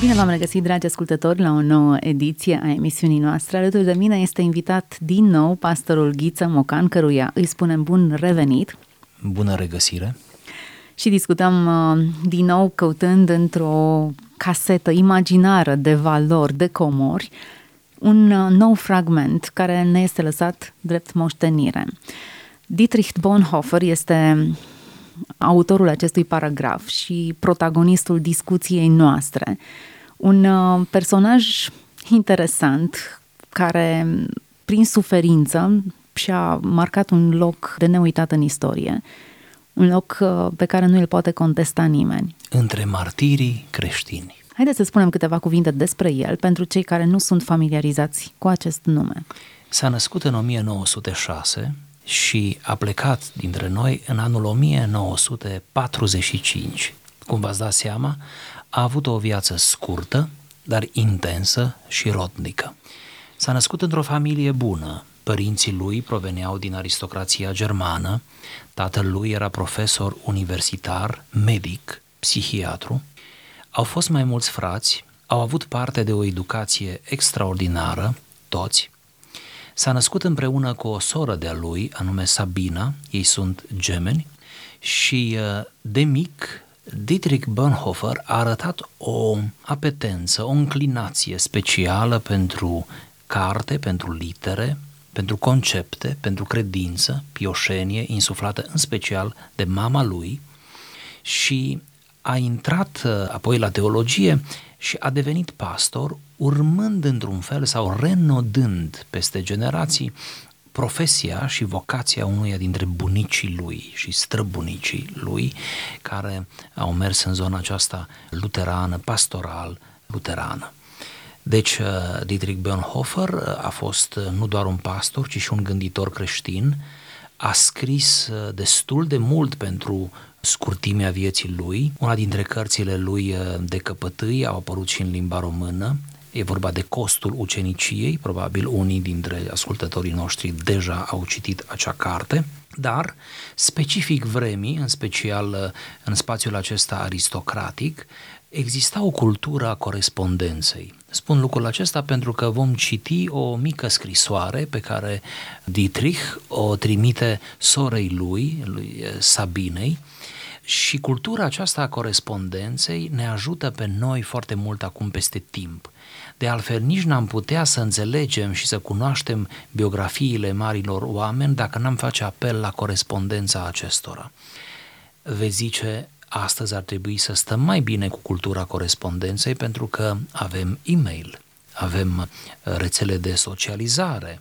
Bine v-am regăsit, dragi ascultători, la o nouă ediție a emisiunii noastre. Alături de mine este invitat din nou pastorul Ghiță Mocan, căruia îi spunem bun revenit. Bună regăsire! Și discutăm uh, din nou căutând într-o casetă imaginară de valori, de comori, un uh, nou fragment care ne este lăsat drept moștenire. Dietrich Bonhoeffer este autorul acestui paragraf și protagonistul discuției noastre. Un uh, personaj interesant care, prin suferință, și-a marcat un loc de neuitat în istorie, un loc uh, pe care nu îl poate contesta nimeni. Între martirii creștini. Haideți să spunem câteva cuvinte despre el pentru cei care nu sunt familiarizați cu acest nume. S-a născut în 1906 și a plecat dintre noi în anul 1945. Cum v-ați dat seama, a avut o viață scurtă, dar intensă și rodnică. S-a născut într-o familie bună. Părinții lui proveneau din aristocrația germană, tatăl lui era profesor universitar, medic, psihiatru. Au fost mai mulți frați, au avut parte de o educație extraordinară, toți, S-a născut împreună cu o soră de-a lui, anume Sabina, ei sunt gemeni, și uh, de mic Dietrich Bonhoeffer a arătat o apetență, o înclinație specială pentru carte, pentru litere, pentru concepte, pentru credință, pioșenie, insuflată în special de mama lui și a intrat uh, apoi la teologie și a devenit pastor, urmând într-un fel sau renodând peste generații profesia și vocația unuia dintre bunicii lui și străbunicii lui care au mers în zona aceasta luterană, pastoral, luterană. Deci uh, Dietrich Bonhoeffer uh, a fost nu doar un pastor, ci și un gânditor creștin, a scris destul de mult pentru scurtimea vieții lui. Una dintre cărțile lui uh, de căpătâi au apărut și în limba română. E vorba de costul uceniciei, probabil unii dintre ascultătorii noștri deja au citit acea carte, dar specific vremii, în special uh, în spațiul acesta aristocratic, exista o cultură a corespondenței. Spun lucrul acesta pentru că vom citi o mică scrisoare pe care Dietrich o trimite sorei lui, lui uh, Sabinei, și cultura aceasta a corespondenței ne ajută pe noi foarte mult acum peste timp. De altfel, nici n-am putea să înțelegem și să cunoaștem biografiile marilor oameni dacă n-am face apel la corespondența acestora. Vezi zice, astăzi ar trebui să stăm mai bine cu cultura corespondenței pentru că avem e-mail, avem uh, rețele de socializare,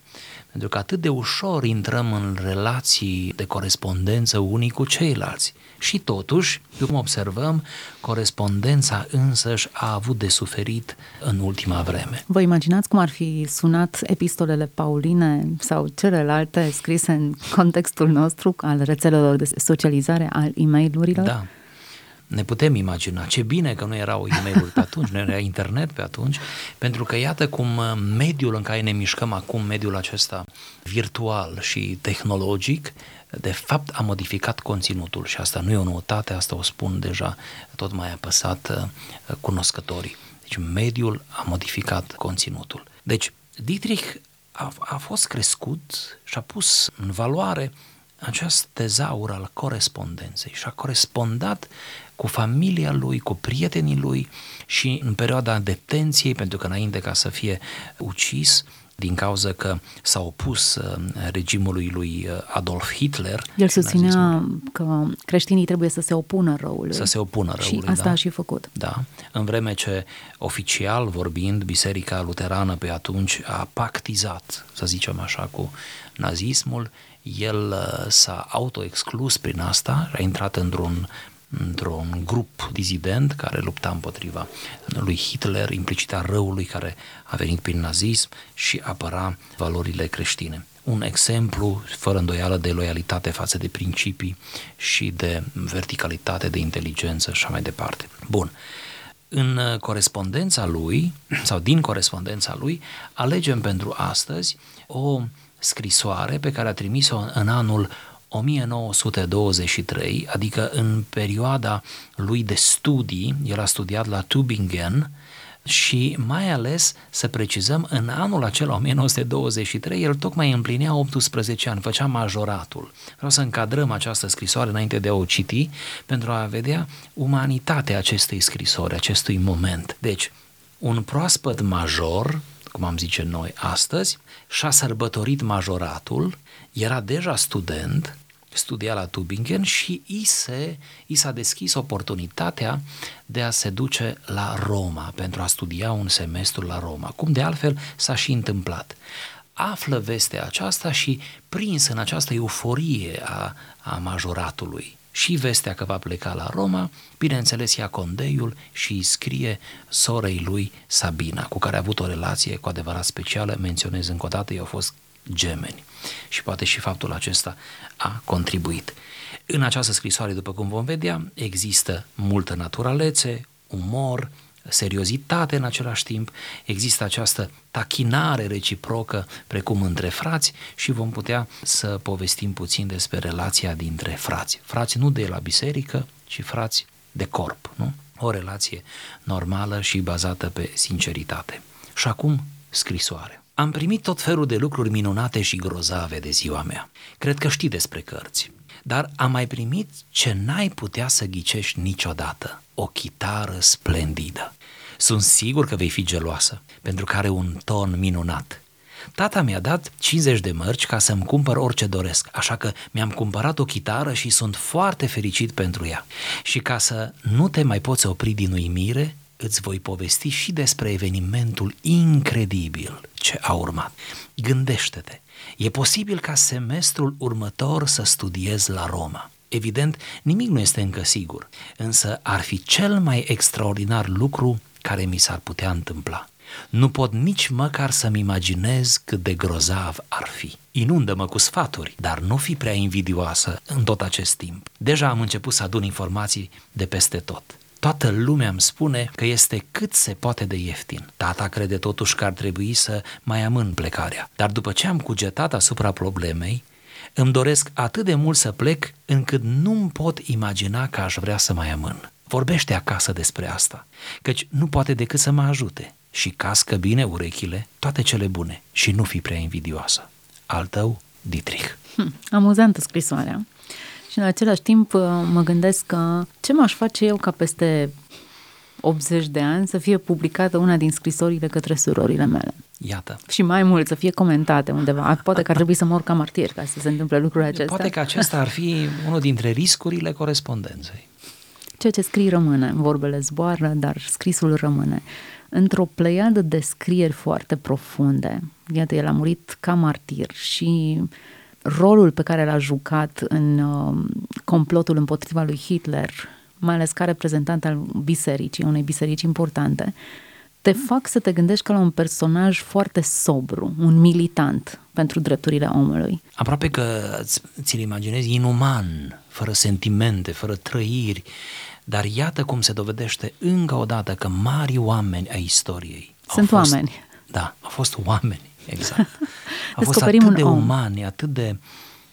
pentru că atât de ușor intrăm în relații de corespondență unii cu ceilalți. Și totuși, cum observăm, corespondența însăși a avut de suferit în ultima vreme. Vă imaginați cum ar fi sunat epistolele pauline sau celelalte scrise în contextul nostru al rețelelor de socializare, al e mail Da, ne putem imagina. Ce bine că nu erau e mail pe atunci, nu era internet pe atunci, pentru că iată cum uh, mediul în care ne mișcăm acum, mediul acesta virtual și tehnologic, de fapt a modificat conținutul și asta nu e o noutate, asta o spun deja tot mai apăsat uh, cunoscătorii. Deci mediul a modificat conținutul. Deci Dietrich a, a fost crescut și a pus în valoare acest tezaur al corespondenței și a corespondat cu familia lui, cu prietenii lui și în perioada detenției, pentru că înainte ca să fie ucis, din cauza că s-a opus uh, regimului lui uh, Adolf Hitler. El susținea că creștinii trebuie să se opună răului. Să se opună răului, Și asta da. a și făcut. Da, în vreme ce oficial vorbind, Biserica Luterană pe atunci a pactizat, să zicem așa, cu nazismul, el uh, s-a autoexclus prin asta, a intrat într-un într-un grup dizident care lupta împotriva lui Hitler, implicita răului care a venit prin nazism și apăra valorile creștine. Un exemplu, fără îndoială, de loialitate față de principii și de verticalitate, de inteligență și așa mai departe. Bun. În corespondența lui, sau din corespondența lui, alegem pentru astăzi o scrisoare pe care a trimis-o în anul 1923, adică în perioada lui de studii, el a studiat la Tübingen, și mai ales să precizăm, în anul acela 1923, el tocmai împlinea 18 ani, făcea majoratul. Vreau să încadrăm această scrisoare înainte de a o citi pentru a vedea umanitatea acestei scrisori, acestui moment. Deci, un proaspăt major, cum am zice noi astăzi, și-a sărbătorit majoratul, era deja student, studia la Tübingen și i, se, i s-a deschis oportunitatea de a se duce la Roma pentru a studia un semestru la Roma, cum de altfel s-a și întâmplat. Află vestea aceasta și prins în această euforie a, a majoratului și vestea că va pleca la Roma, bineînțeles ia condeiul și îi scrie sorei lui Sabina, cu care a avut o relație cu adevărat specială, menționez încă o dată, ei au fost gemeni. Și poate și faptul acesta a contribuit. În această scrisoare, după cum vom vedea, există multă naturalețe, umor, seriozitate în același timp, există această tachinare reciprocă precum între frați și vom putea să povestim puțin despre relația dintre frați. Frați nu de la biserică, ci frați de corp, nu? O relație normală și bazată pe sinceritate. Și acum, scrisoare. Am primit tot felul de lucruri minunate și grozave de ziua mea. Cred că știi despre cărți. Dar am mai primit ce n-ai putea să ghicești niciodată. O chitară splendidă. Sunt sigur că vei fi geloasă, pentru că are un ton minunat. Tata mi-a dat 50 de mărci ca să-mi cumpăr orice doresc, așa că mi-am cumpărat o chitară și sunt foarte fericit pentru ea. Și ca să nu te mai poți opri din uimire, îți voi povesti și despre evenimentul incredibil ce a urmat. Gândește-te, e posibil ca semestrul următor să studiez la Roma. Evident, nimic nu este încă sigur, însă ar fi cel mai extraordinar lucru care mi s-ar putea întâmpla. Nu pot nici măcar să-mi imaginez cât de grozav ar fi. Inundă-mă cu sfaturi, dar nu fi prea invidioasă în tot acest timp. Deja am început să adun informații de peste tot. Toată lumea îmi spune că este cât se poate de ieftin. Tata crede totuși că ar trebui să mai amân plecarea. Dar după ce am cugetat asupra problemei, îmi doresc atât de mult să plec încât nu-mi pot imagina că aș vrea să mai amân. Vorbește acasă despre asta, căci nu poate decât să mă ajute și cască bine urechile, toate cele bune și nu fi prea invidioasă. Al tău, Dietrich. Hm, amuzantă scrisoarea. Și în același timp uh, mă gândesc că ce m-aș face eu ca peste 80 de ani să fie publicată una din scrisorile către surorile mele. Iată. Și mai mult să fie comentate undeva. Poate că ar trebui să mor ca martir ca să se întâmple lucrurile acestea. Poate că acesta ar fi unul dintre riscurile corespondenței. Ceea ce scrii rămâne, vorbele zboară, dar scrisul rămâne. Într-o pleiadă de scrieri foarte profunde, iată, el a murit ca martir și rolul pe care l-a jucat în uh, complotul împotriva lui Hitler, mai ales ca reprezentant al bisericii, unei biserici importante, te fac să te gândești ca la un personaj foarte sobru, un militant pentru drepturile omului. Aproape că ți-l imaginezi inuman, fără sentimente, fără trăiri, dar iată cum se dovedește încă o dată că mari oameni ai istoriei Sunt au fost, oameni. Da, au fost oameni Exact. A fost Descoperim atât un de om. umani, atât de,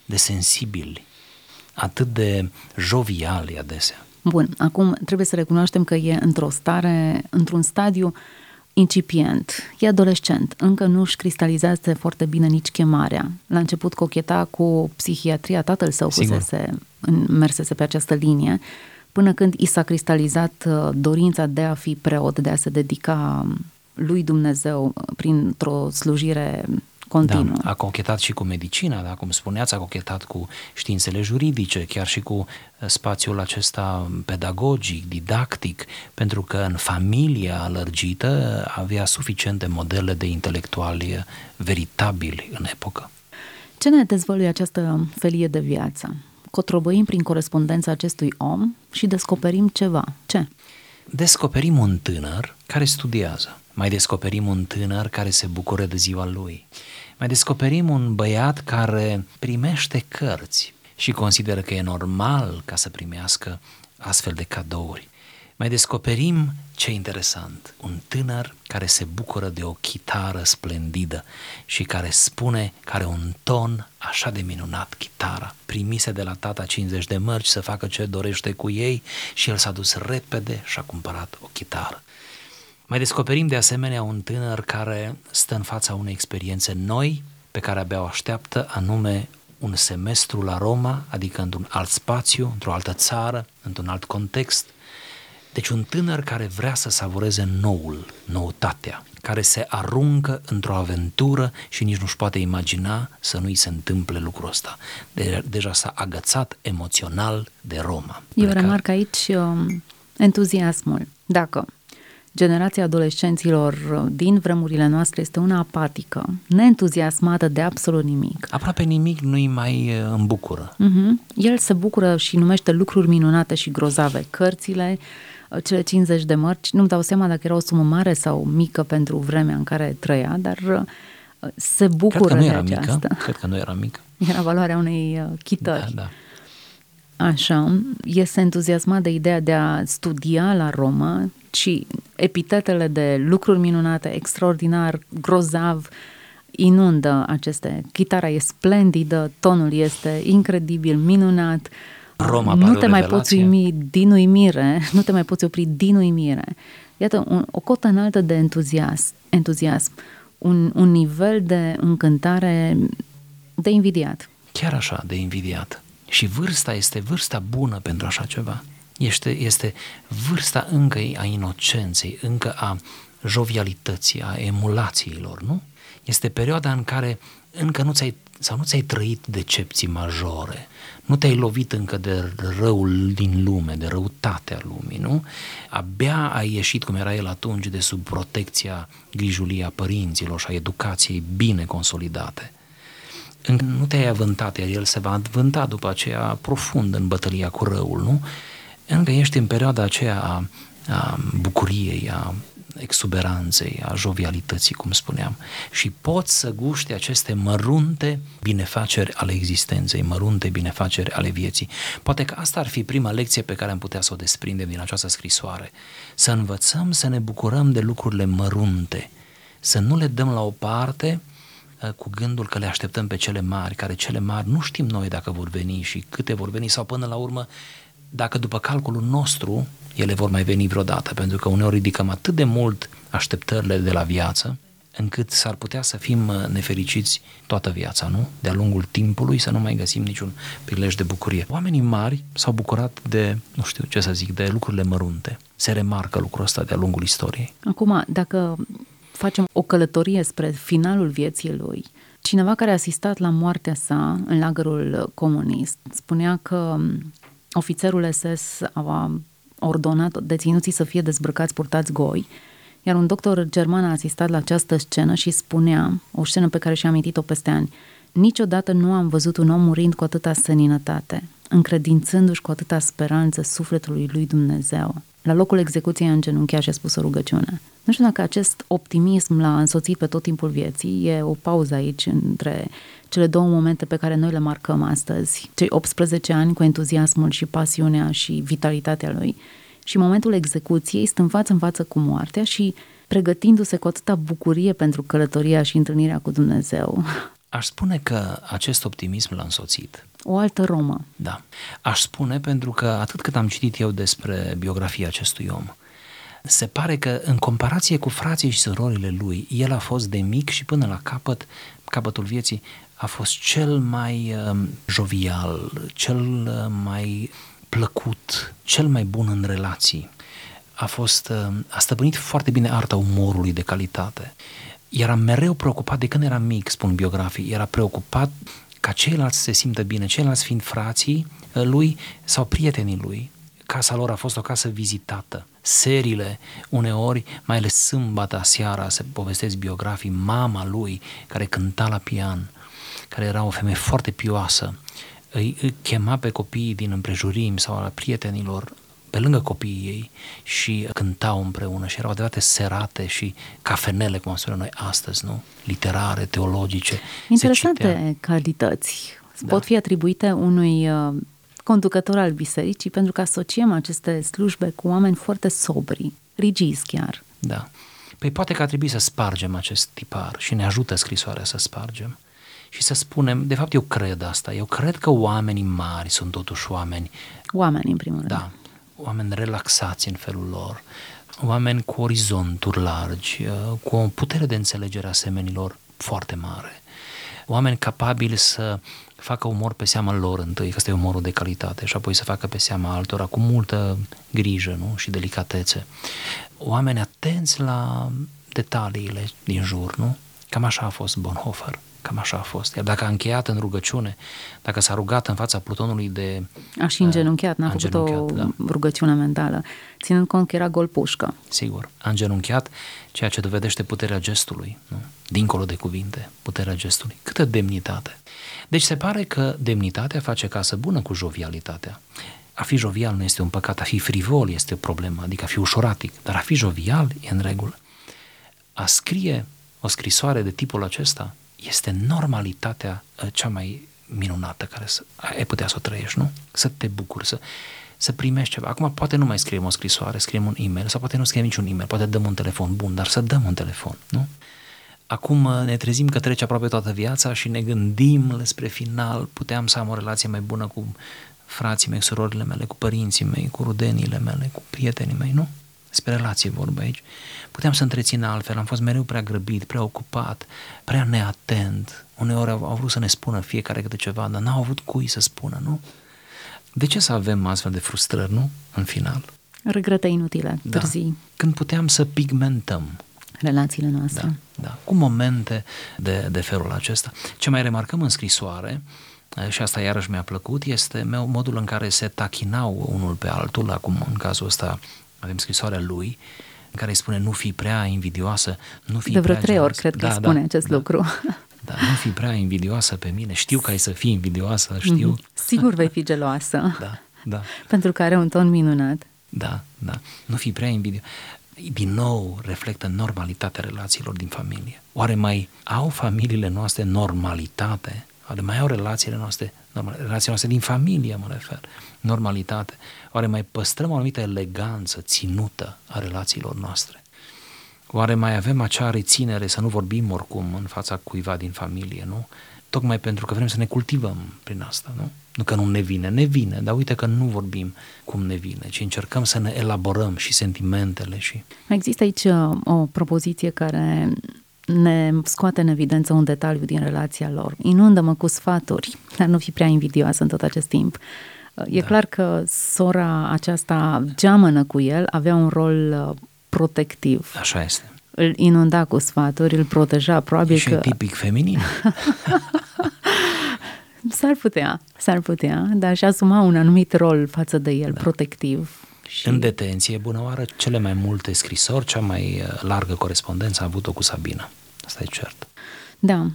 de sensibili, atât de joviali adesea. Bun, acum trebuie să recunoaștem că e într-o stare, într-un stadiu incipient, e adolescent, încă nu își cristalizează foarte bine nici chemarea. La început cocheta cu psihiatria, tatăl său Sigur. fusese, în- mersese pe această linie, până când i s-a cristalizat uh, dorința de a fi preot, de a se dedica lui Dumnezeu uh, printr-o slujire continuă. Da, a cochetat și cu medicina, da, cum spuneați, a cochetat cu științele juridice, chiar și cu uh, spațiul acesta pedagogic, didactic, pentru că în familia lărgită avea suficiente modele de intelectuali veritabili în epocă. Ce ne dezvăluie această felie de viață? Cotrobăim prin corespondența acestui om și descoperim ceva. Ce? Descoperim un tânăr care studiază, mai descoperim un tânăr care se bucură de ziua lui, mai descoperim un băiat care primește cărți și consideră că e normal ca să primească astfel de cadouri. Mai descoperim ce interesant, un tânăr care se bucură de o chitară splendidă și care spune că are un ton așa de minunat chitara. Primise de la tata 50 de mărci să facă ce dorește cu ei și el s-a dus repede și a cumpărat o chitară. Mai descoperim de asemenea un tânăr care stă în fața unei experiențe noi pe care abia o așteaptă, anume un semestru la Roma, adică într-un alt spațiu, într-o altă țară, într-un alt context. Deci un tânăr care vrea să savureze noul, noutatea, care se aruncă într-o aventură și nici nu-și poate imagina să nu-i se întâmple lucrul ăsta. De- deja s-a agățat emoțional de Roma. Eu Pleca- remarc aici um, entuziasmul. Dacă generația adolescenților uh, din vremurile noastre este una apatică, neentuziasmată de absolut nimic, Aproape nimic nu-i mai uh, îmbucură. uh-huh, el se bucură și numește lucruri minunate și grozave. Cărțile, uh, cele 50 de mărci, nu-mi dau seama dacă era o sumă mare sau mică pentru vremea în care trăia, dar uh, se Cred bucură că nu de era aceasta. mică. Cred că nu era mică. Era valoarea unei uh, chitări. Da, da. Așa, este entuziasmat de ideea de a studia la Roma și epitetele de lucruri minunate, extraordinar, grozav, inundă aceste. Chitara e splendidă, tonul este incredibil, minunat. Roma nu pare te o mai revelație. poți uimi din uimire, nu te mai poți opri din uimire. Iată, un, o cotă înaltă de entuziasm, entuziasm un, un nivel de încântare de invidiat. Chiar așa, de invidiat. Și vârsta este vârsta bună pentru așa ceva. Este, este vârsta încă a inocenței, încă a jovialității, a emulațiilor, nu? Este perioada în care încă nu ți-ai, sau nu ți-ai trăit decepții majore, nu te-ai lovit încă de răul din lume, de răutatea lumii, nu? Abia ai ieșit, cum era el atunci, de sub protecția grijulie a părinților și a educației bine consolidate încă nu te-ai avântat, iar el se va avânta după aceea profund în bătălia cu răul, nu? Încă ești în perioada aceea a, a bucuriei, a exuberanței, a jovialității, cum spuneam, și poți să guști aceste mărunte binefaceri ale existenței, mărunte binefaceri ale vieții. Poate că asta ar fi prima lecție pe care am putea să o desprindem din această scrisoare. Să învățăm să ne bucurăm de lucrurile mărunte, să nu le dăm la o parte cu gândul că le așteptăm pe cele mari, care cele mari nu știm noi dacă vor veni și câte vor veni sau până la urmă dacă după calculul nostru ele vor mai veni vreodată, pentru că uneori ridicăm atât de mult așteptările de la viață, încât s-ar putea să fim uh, nefericiți toată viața, nu? De-a lungul timpului să nu mai găsim niciun prilej de bucurie. Oamenii mari s-au bucurat de, nu știu ce să zic, de lucrurile mărunte. Se remarcă lucrul ăsta de-a lungul istoriei. Acum, dacă facem o călătorie spre finalul vieții lui, cineva care a asistat la moartea sa în lagărul comunist spunea că ofițerul SS a ordonat deținuții să fie dezbrăcați, purtați goi, iar un doctor german a asistat la această scenă și spunea, o scenă pe care și-a amintit-o peste ani, niciodată nu am văzut un om murind cu atâta seninătate, încredințându-și cu atâta speranță sufletului lui Dumnezeu. La locul execuției a îngenunchiat și a spus o rugăciune. Nu știu dacă acest optimism l-a însoțit pe tot timpul vieții, e o pauză aici între cele două momente pe care noi le marcăm astăzi, cei 18 ani cu entuziasmul și pasiunea și vitalitatea lui, și momentul execuției, stând față în față cu moartea și pregătindu-se cu atâta bucurie pentru călătoria și întâlnirea cu Dumnezeu. Aș spune că acest optimism l-a însoțit. O altă Romă. Da. Aș spune pentru că atât cât am citit eu despre biografia acestui om, se pare că în comparație cu frații și surorile lui, el a fost de mic și până la capăt, capătul vieții, a fost cel mai uh, jovial, cel uh, mai plăcut, cel mai bun în relații. A fost, uh, a stăpânit foarte bine arta umorului de calitate. Era mereu preocupat de când era mic, spun biografii, era preocupat ca ceilalți să se simtă bine, ceilalți fiind frații lui sau prietenii lui. Casa lor a fost o casă vizitată. Serile, uneori, mai ales sâmbata seara, se povestesc biografii, mama lui, care cânta la pian, care era o femeie foarte pioasă, îi, îi chema pe copiii din împrejurimi sau la prietenilor pe lângă copiii ei și cântau împreună și erau adevărate serate și cafenele, cum spunem noi astăzi, nu? Literare, teologice. Interesante calități. Da. Pot fi atribuite unui conducător al bisericii, pentru că asociem aceste slujbe cu oameni foarte sobri, rigizi chiar. Da. Păi poate că ar trebui să spargem acest tipar și ne ajută scrisoarea să spargem și să spunem, de fapt eu cred asta, eu cred că oamenii mari sunt totuși oameni... Oameni, în primul rând. Da, oameni relaxați în felul lor, oameni cu orizonturi largi, uh, cu o putere de înțelegere a semenilor foarte mare, oameni capabili să facă umor pe seama lor întâi, că ăsta e umorul de calitate, și apoi să facă pe seama altora cu multă grijă nu? și delicatețe. Oameni atenți la detaliile din jur, nu? Cam așa a fost Bonhoeffer. Cam așa a fost. Iar dacă a încheiat în rugăciune, dacă s-a rugat în fața Plutonului de... A și îngenunchiat, n-a făcut o da. rugăciune mentală, ținând cont că era gol pușcă. Sigur, a îngenunchiat, ceea ce dovedește puterea gestului, nu? dincolo de cuvinte, puterea gestului. Câtă demnitate! Deci se pare că demnitatea face casă bună cu jovialitatea. A fi jovial nu este un păcat, a fi frivol este o problemă, adică a fi ușoratic, dar a fi jovial e în regulă. A scrie o scrisoare de tipul acesta este normalitatea uh, cea mai minunată care să, ai putea să o trăiești, nu? Să te bucuri, să, să primești ceva. Acum poate nu mai scriem o scrisoare, scriem un e-mail sau poate nu scriem niciun e-mail, poate dăm un telefon bun, dar să dăm un telefon, nu? Acum uh, ne trezim că trece aproape toată viața și ne gândim spre final, puteam să am o relație mai bună cu frații mei, surorile mele, cu părinții mei, cu rudenile mele, cu prietenii mei, nu? Despre relație vorba aici. Puteam să întrețin altfel, am fost mereu prea grăbit, prea ocupat, prea neatent. Uneori au, au vrut să ne spună fiecare câte ceva, dar n-au avut cui să spună, nu? De ce să avem astfel de frustrări, nu? În final. Regrete inutile, da. târzii. Când puteam să pigmentăm relațiile noastre. Da, da. cu momente de, de felul acesta. Ce mai remarcăm în scrisoare, și asta iarăși mi-a plăcut, este modul în care se tachinau unul pe altul, acum în cazul ăsta avem scrisoarea lui, în care îi spune nu fi prea invidioasă, nu fi De vreo prea trei ori cred că da, spune da, acest da, lucru. Da, nu fi prea invidioasă pe mine, știu că ai să fii invidioasă, știu. Mm-hmm. Sigur vei fi geloasă. da, da. Pentru că are un ton minunat. Da, da. Nu fi prea invidioasă. Din nou reflectă normalitatea relațiilor din familie. Oare mai au familiile noastre normalitate? Oare mai au relațiile noastre, normal, relațiile noastre din familie, mă refer, normalitate? Oare mai păstrăm o anumită eleganță ținută a relațiilor noastre? Oare mai avem acea reținere să nu vorbim oricum în fața cuiva din familie, nu? Tocmai pentru că vrem să ne cultivăm prin asta, nu? Nu că nu ne vine, ne vine, dar uite că nu vorbim cum ne vine, ci încercăm să ne elaborăm și sentimentele și... Există aici uh, o propoziție care ne scoate în evidență un detaliu din relația lor. Inundă-mă cu sfaturi, dar nu fi prea invidioasă în tot acest timp. E da. clar că sora aceasta geamănă cu el, avea un rol uh, protectiv. Așa este. Îl inunda cu sfaturi, îl proteja, probabil e și că... tipic feminin. s-ar putea, s-ar putea, dar și asuma un anumit rol față de el, da. protectiv. Și... În detenție, bună oară, cele mai multe scrisori, cea mai uh, largă corespondență a avut-o cu Sabina. Asta e cert. Da.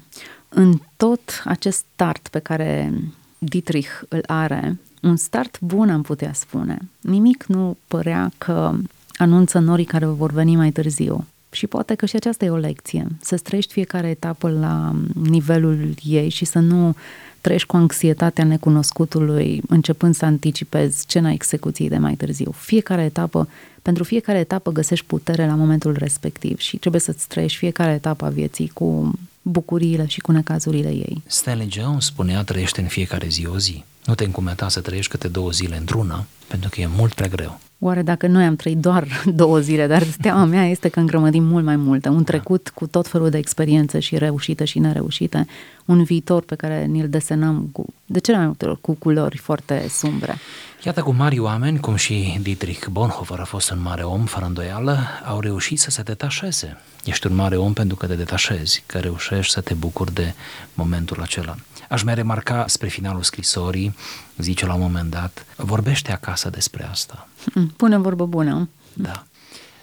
În tot acest start pe care Dietrich îl are, un start bun am putea spune. Nimic nu părea că anunță norii care vor veni mai târziu. Și poate că și aceasta e o lecție, să trăiești fiecare etapă la nivelul ei și să nu trăiești cu anxietatea necunoscutului, începând să anticipezi scena execuției de mai târziu. Fiecare etapă, pentru fiecare etapă găsești putere la momentul respectiv și trebuie să-ți trăiești fiecare etapă a vieții cu bucuriile și cu necazurile ei. Stanley Jones spunea, trăiește în fiecare zi o zi. Nu te încumeta să trăiești câte două zile într-una, pentru că e mult prea greu. Oare dacă noi am trăit doar două zile, dar teama mea este că îngrămădim mult mai multe. Un da. trecut da. cu tot felul de experiențe și reușite și nereușite, un viitor pe care ni-l desenăm cu, de cele mai multe ori, cu culori foarte sumbre. Iată cum mari oameni, cum și Dietrich Bonhoeffer a fost un mare om, fără îndoială, au reușit să se detașeze. Ești un mare om pentru că te detașezi, că reușești să te bucuri de momentul acela. Aș mai remarca spre finalul scrisorii, zice la un moment dat, vorbește acasă despre asta. Mm, pune vorbă bună. Da.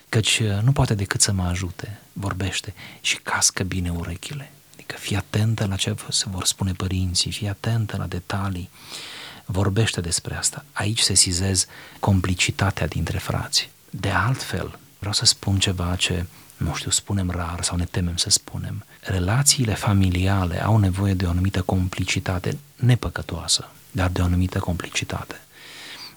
Căci uh, nu poate decât să mă ajute, vorbește și cască bine urechile. Adică fii atentă la ce se vor spune părinții, fii atentă la detalii, vorbește despre asta. Aici se sizez complicitatea dintre frați. De altfel, vreau să spun ceva ce nu știu, spunem rar sau ne temem să spunem, relațiile familiale au nevoie de o anumită complicitate nepăcătoasă, dar de o anumită complicitate.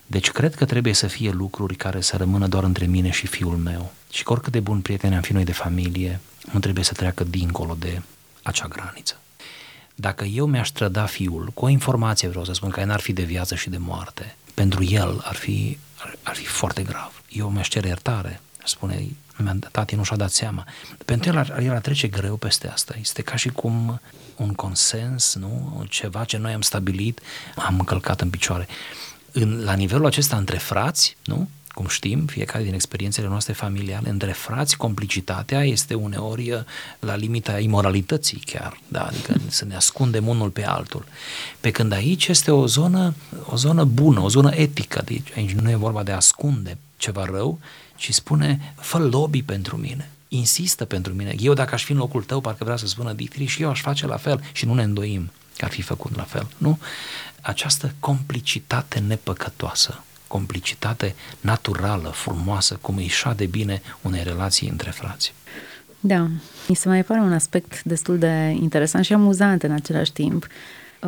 Deci cred că trebuie să fie lucruri care să rămână doar între mine și fiul meu. Și că oricât de bun prieteni am fi noi de familie, nu trebuie să treacă dincolo de acea graniță. Dacă eu mi-aș trăda fiul cu o informație, vreau să spun, care n-ar fi de viață și de moarte, pentru el ar fi, ar, ar fi foarte grav. Eu mi-aș cere iertare, spune, tati nu și-a dat seama. Pentru el ar, el ar trece greu peste asta. Este ca și cum un consens, nu? ceva ce noi am stabilit, am încălcat în picioare. În, la nivelul acesta între frați, nu? cum știm, fiecare din experiențele noastre familiale, între frați, complicitatea este uneori uh, la limita imoralității chiar, da? adică să ne ascundem unul pe altul. Pe când aici este o zonă, o zonă bună, o zonă etică, deci aici nu e vorba de a ascunde ceva rău, ci spune, fă lobby pentru mine, insistă pentru mine. Eu dacă aș fi în locul tău, parcă vrea să spună Dietrich și eu aș face la fel și nu ne îndoim că ar fi făcut la fel, nu? Această complicitate nepăcătoasă complicitate naturală, frumoasă, cum îi de bine unei relații între frați. Da, mi se mai pare un aspect destul de interesant și amuzant în același timp.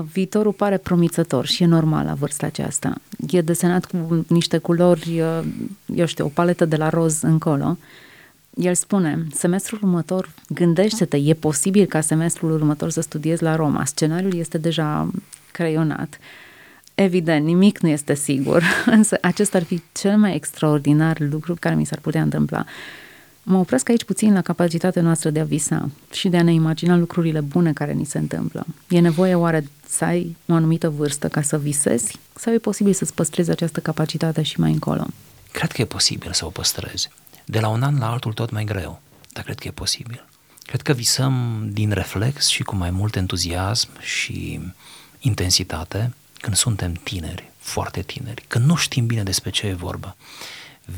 Viitorul pare promițător și e normal la vârsta aceasta. E desenat cu niște culori, eu știu, o paletă de la roz încolo. El spune, semestrul următor, gândește-te, e posibil ca semestrul următor să studiezi la Roma. Scenariul este deja creionat. Evident, nimic nu este sigur, însă acesta ar fi cel mai extraordinar lucru care mi s-ar putea întâmpla. Mă opresc aici puțin la capacitatea noastră de a visa și de a ne imagina lucrurile bune care ni se întâmplă. E nevoie oare să ai o anumită vârstă ca să visezi sau e posibil să-ți păstrezi această capacitate și mai încolo? Cred că e posibil să o păstrezi. De la un an la altul tot mai greu, dar cred că e posibil. Cred că visăm din reflex și cu mai mult entuziasm și intensitate când suntem tineri, foarte tineri, când nu știm bine despre ce e vorba.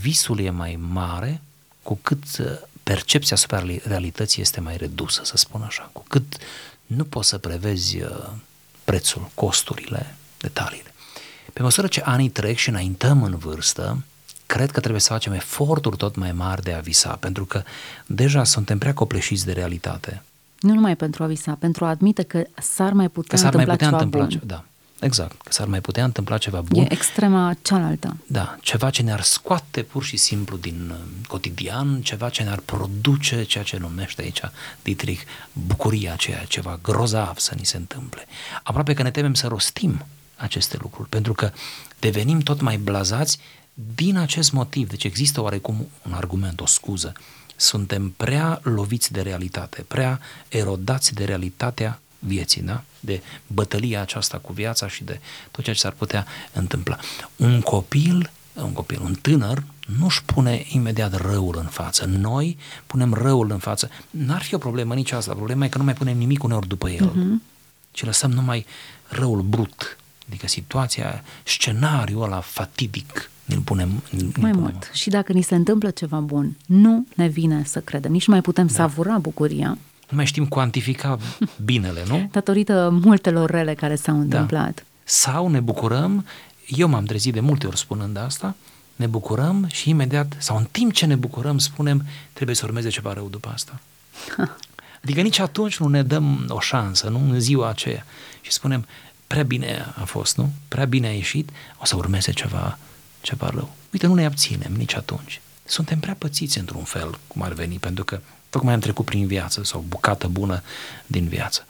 Visul e mai mare cu cât uh, percepția asupra realității este mai redusă, să spun așa, cu cât nu poți să prevezi uh, prețul, costurile, detaliile. Pe măsură ce anii trec și înaintăm în vârstă, cred că trebuie să facem eforturi tot mai mari de a visa, pentru că deja suntem prea copleșiți de realitate. Nu numai pentru a visa, pentru a admite că s-ar mai putea că s-ar întâmpla mai putea ceva întâmpla, bun. Da. Exact, că s-ar mai putea întâmpla ceva bun. E extrema cealaltă. Da, ceva ce ne-ar scoate pur și simplu din uh, cotidian, ceva ce ne-ar produce ceea ce numește aici Dietrich bucuria aceea, ceva grozav să ni se întâmple. Aproape că ne temem să rostim aceste lucruri, pentru că devenim tot mai blazați din acest motiv. Deci există oarecum un argument, o scuză. Suntem prea loviți de realitate, prea erodați de realitatea vieții, da? de bătălia aceasta cu viața și de tot ceea ce s-ar putea întâmpla. Un copil, un copil, un tânăr, nu-și pune imediat răul în față. Noi punem răul în față. N-ar fi o problemă nici asta. Problema e că nu mai punem nimic uneori după el, uh-huh. ci lăsăm numai răul brut. Adică situația, scenariul ăla fatidic îl punem îl Mai punem. mult. Și dacă ni se întâmplă ceva bun, nu ne vine să credem. Nici nu mai putem da. savura bucuria nu mai știm cuantifica binele, nu? Datorită multelor rele care s-au da. întâmplat. Da. Sau ne bucurăm, eu m-am trezit de multe ori spunând asta, ne bucurăm și imediat, sau în timp ce ne bucurăm, spunem, trebuie să urmeze ceva rău după asta. Adică nici atunci nu ne dăm o șansă, nu în ziua aceea. Și spunem, prea bine a fost, nu? Prea bine a ieșit, o să urmeze ceva, ceva rău. Uite, nu ne abținem nici atunci. Suntem prea pățiți într-un fel, cum ar veni, pentru că Tocmai am trecut prin viață sau bucată bună din viață.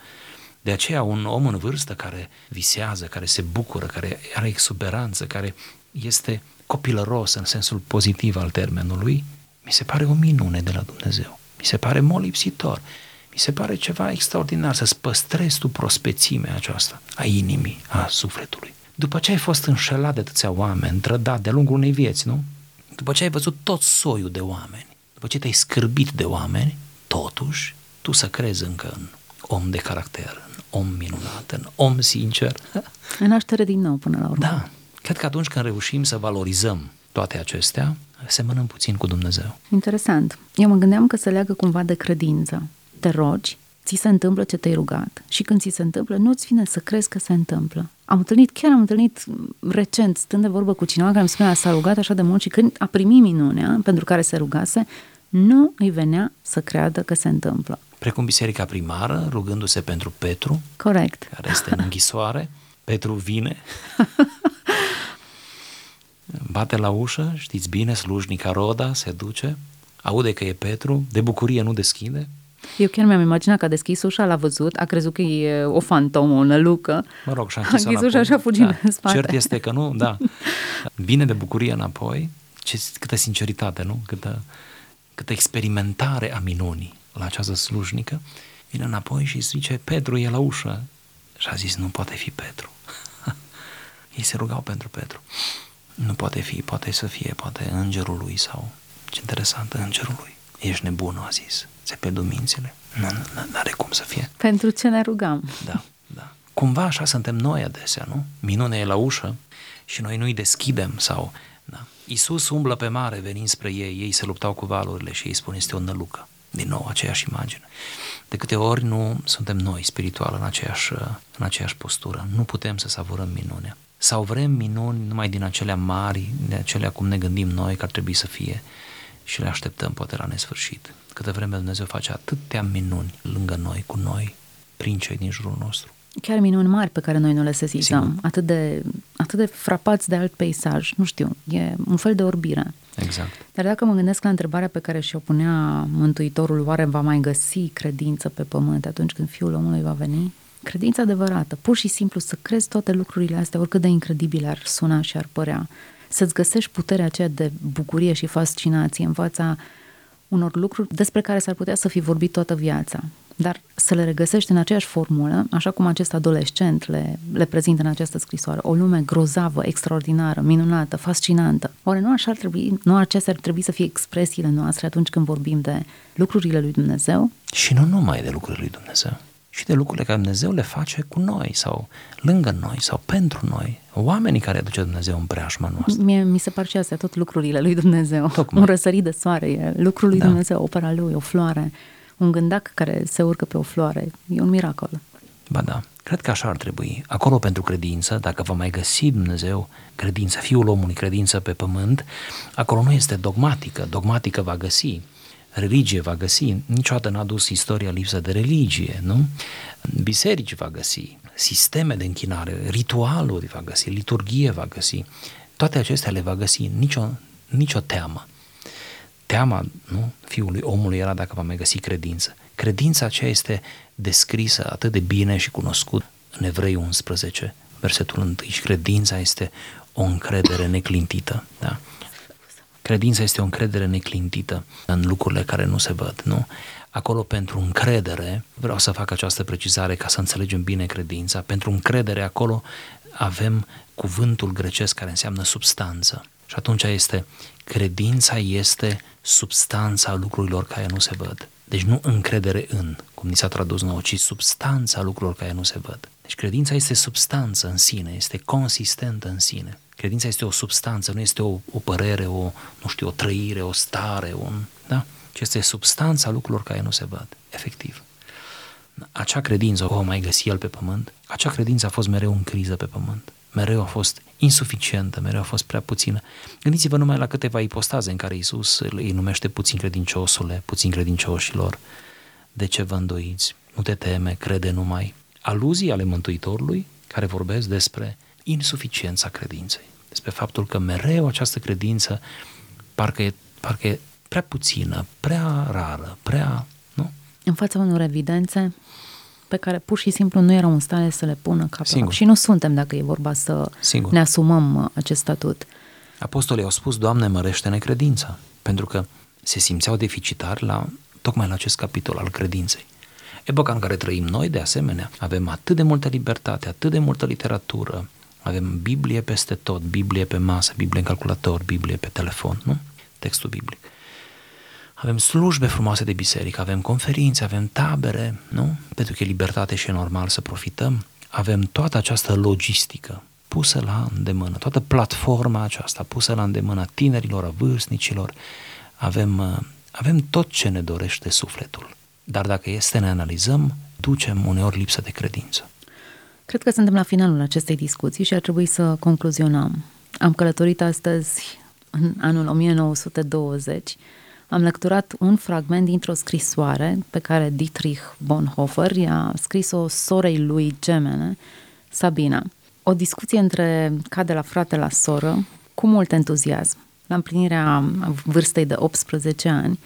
De aceea un om în vârstă care visează, care se bucură, care are exuberanță, care este copilăros în sensul pozitiv al termenului, mi se pare o minune de la Dumnezeu. Mi se pare molipsitor. Mi se pare ceva extraordinar să-ți păstrezi tu prospețimea aceasta a inimii, a sufletului. După ce ai fost înșelat de atâția oameni, trădat de-a lungul unei vieți, nu? După ce ai văzut tot soiul de oameni, după ce te-ai scârbit de oameni, totuși, tu să crezi încă în om de caracter, în om minunat, în om sincer. În naștere din nou până la urmă. Da. Cred că atunci când reușim să valorizăm toate acestea, semănăm puțin cu Dumnezeu. Interesant. Eu mă gândeam că se leagă cumva de credință. Te rogi, ți se întâmplă ce te-ai rugat și când ți se întâmplă, nu-ți vine să crezi că se întâmplă. Am întâlnit, chiar am întâlnit recent, stând de vorbă cu cineva care îmi spunea, s-a rugat așa de mult și când a primit minunea pentru care se rugase, nu îi venea să creadă că se întâmplă. Precum biserica primară, rugându-se pentru Petru, Corect. care este în închisoare, Petru vine. bate la ușă, știți bine, slujnica Roda se duce, aude că e Petru, de bucurie nu deschide, eu chiar mi-am imaginat că a deschis ușa, l-a văzut, a crezut că e o fantomă, o nălucă. Mă rog, și-a închis, a închis ușa și a fugit da. în spate. Cert este că nu, da. Vine de bucurie înapoi, ce, câtă sinceritate, nu? Câtă, câtă experimentare a minunii la această slujnică. Vine înapoi și zice, Petru e la ușă. Și a zis, nu poate fi Petru. Ei se rugau pentru Petru. Nu poate fi, poate să fie, poate îngerul lui sau... Ce interesant, îngerul lui. Ești nebun, a zis. Se pe mințile. Nu, nu are cum să fie. Pentru ce ne rugam. Da, da. Cumva așa suntem noi adesea, nu? Minunea e la ușă și noi nu-i deschidem sau... Da. Iisus umblă pe mare venind spre ei, ei se luptau cu valurile și ei spun este o nălucă. Din nou, aceeași imagine. De câte ori nu suntem noi spiritual în aceeași, în aceeași postură. Nu putem să savurăm minunea. Sau vrem minuni numai din acelea mari, de acelea cum ne gândim noi că ar trebui să fie și le așteptăm poate la nesfârșit. Câte vreme Dumnezeu face atâtea minuni lângă noi, cu noi, prin cei din jurul nostru. Chiar minuni mari pe care noi nu le sesizăm, atât de, atât de frapați de alt peisaj, nu știu, e un fel de orbire. Exact. Dar dacă mă gândesc la întrebarea pe care și-o punea Mântuitorul, oare va mai găsi credință pe pământ atunci când Fiul omului va veni? Credință adevărată, pur și simplu să crezi toate lucrurile astea, oricât de incredibile ar suna și ar părea, să-ți găsești puterea aceea de bucurie și fascinație în fața unor lucruri despre care s-ar putea să fi vorbit toată viața, dar să le regăsești în aceeași formulă, așa cum acest adolescent le, le prezintă în această scrisoare, o lume grozavă, extraordinară, minunată, fascinantă. Oare nu așa ar trebui, nu acestea ar trebui să fie expresiile noastre atunci când vorbim de lucrurile lui Dumnezeu? Și nu numai de lucrurile lui Dumnezeu și de lucrurile care Dumnezeu le face cu noi sau lângă noi sau pentru noi, oamenii care aduce Dumnezeu în preajma noastră. Mie mi se par și astea tot lucrurile lui Dumnezeu. Tocmai. Un răsărit de soare e lucrul lui da. Dumnezeu, opera lui, o floare, un gândac care se urcă pe o floare, e un miracol. Ba da, cred că așa ar trebui. Acolo pentru credință, dacă va mai găsi Dumnezeu credință, Fiul omului credință pe pământ, acolo nu este dogmatică, dogmatică va găsi religie va găsi, niciodată n-a dus istoria lipsă de religie, nu? Biserici va găsi, sisteme de închinare, ritualuri va găsi, liturgie va găsi, toate acestea le va găsi, nicio, nicio teamă. Teama nu, fiului omului era dacă va mai găsi credință. Credința aceea este descrisă atât de bine și cunoscut în Evrei 11, versetul 1. Și credința este o încredere neclintită. Da? Credința este o încredere neclintită în lucrurile care nu se văd, nu? Acolo pentru încredere, vreau să fac această precizare ca să înțelegem bine credința, pentru încredere acolo avem cuvântul grecesc care înseamnă substanță. Și atunci este, credința este substanța lucrurilor care nu se văd. Deci nu încredere în, cum ni s-a tradus nouă, ci substanța lucrurilor care nu se văd. Deci credința este substanță în sine, este consistentă în sine. Credința este o substanță, nu este o, o părere, o, nu știu, o trăire, o stare, un, da? ci este substanța lucrurilor care nu se văd, efectiv. Acea credință o mai găsi el pe pământ, acea credință a fost mereu în criză pe pământ, mereu a fost insuficientă, mereu a fost prea puțină. Gândiți-vă numai la câteva ipostaze în care Isus îi numește puțin credinciosule, puțin credincioșilor. De ce vă îndoiți? Nu te teme, crede numai. Aluzii ale Mântuitorului care vorbesc despre insuficiența credinței, despre faptul că mereu această credință parcă e, parcă e prea puțină, prea rară, prea, nu? În fața unor evidențe pe care pur și simplu nu erau în stare să le pună capăt. Și nu suntem dacă e vorba să Singur. ne asumăm uh, acest statut. Apostolii au spus, Doamne, mărește necredința, pentru că se simțeau deficitari la, tocmai la acest capitol al credinței. Epoca în care trăim noi, de asemenea, avem atât de multă libertate, atât de multă literatură, avem Biblie peste tot, Biblie pe masă, Biblie în calculator, Biblie pe telefon, nu? Textul biblic. Avem slujbe frumoase de biserică, avem conferințe, avem tabere, nu? Pentru că e libertate și e normal să profităm. Avem toată această logistică pusă la îndemână, toată platforma aceasta pusă la îndemână tinerilor, a vârstnicilor. Avem, avem tot ce ne dorește sufletul. Dar dacă este ne analizăm, ducem uneori lipsă de credință. Cred că suntem la finalul acestei discuții și ar trebui să concluzionăm. Am călătorit astăzi în anul 1920. Am lecturat un fragment dintr-o scrisoare pe care Dietrich Bonhoeffer i-a scris-o sorei lui gemene, Sabina. O discuție între ca de la frate la soră, cu mult entuziasm, la împlinirea vârstei de 18 ani,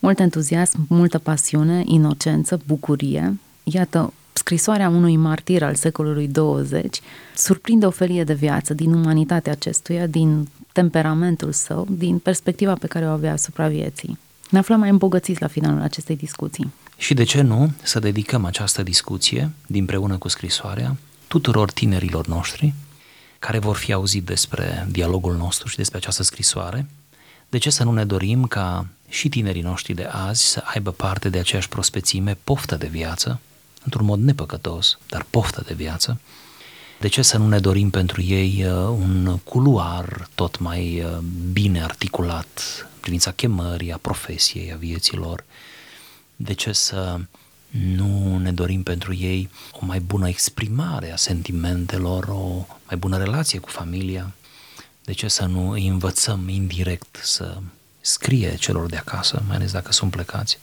mult entuziasm, multă pasiune, inocență, bucurie. Iată, scrisoarea unui martir al secolului 20 surprinde o felie de viață din umanitatea acestuia, din temperamentul său, din perspectiva pe care o avea asupra vieții. Ne aflăm mai îmbogățiți la finalul acestei discuții. Și de ce nu să dedicăm această discuție, dinpreună cu scrisoarea, tuturor tinerilor noștri care vor fi auzit despre dialogul nostru și despre această scrisoare, de ce să nu ne dorim ca și tinerii noștri de azi să aibă parte de aceeași prospețime, poftă de viață, într-un mod nepăcătos, dar poftă de viață, de ce să nu ne dorim pentru ei uh, un culoar tot mai uh, bine articulat în privința chemării, a profesiei, a vieților? De ce să nu ne dorim pentru ei o mai bună exprimare a sentimentelor, o mai bună relație cu familia? De ce să nu îi învățăm indirect să scrie celor de acasă, mai ales dacă sunt plecați?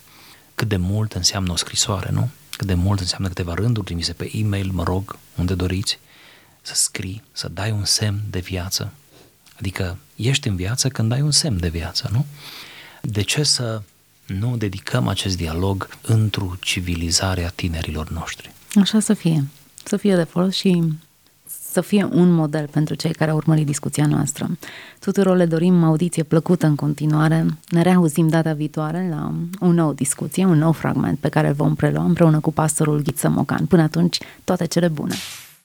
Cât de mult înseamnă o scrisoare, nu? Cât de mult înseamnă câteva rânduri trimise pe e-mail, mă rog, unde doriți, să scrii, să dai un semn de viață. Adică ești în viață când dai un semn de viață, nu? De ce să nu dedicăm acest dialog într-o civilizare a tinerilor noștri? Așa să fie. Să fie de folos și să fie un model pentru cei care au urmărit discuția noastră. Tuturor le dorim audiție plăcută în continuare. Ne reauzim data viitoare la o nouă discuție, un nou fragment pe care îl vom prelua împreună cu pastorul Ghiță Mocan. Până atunci, toate cele bune!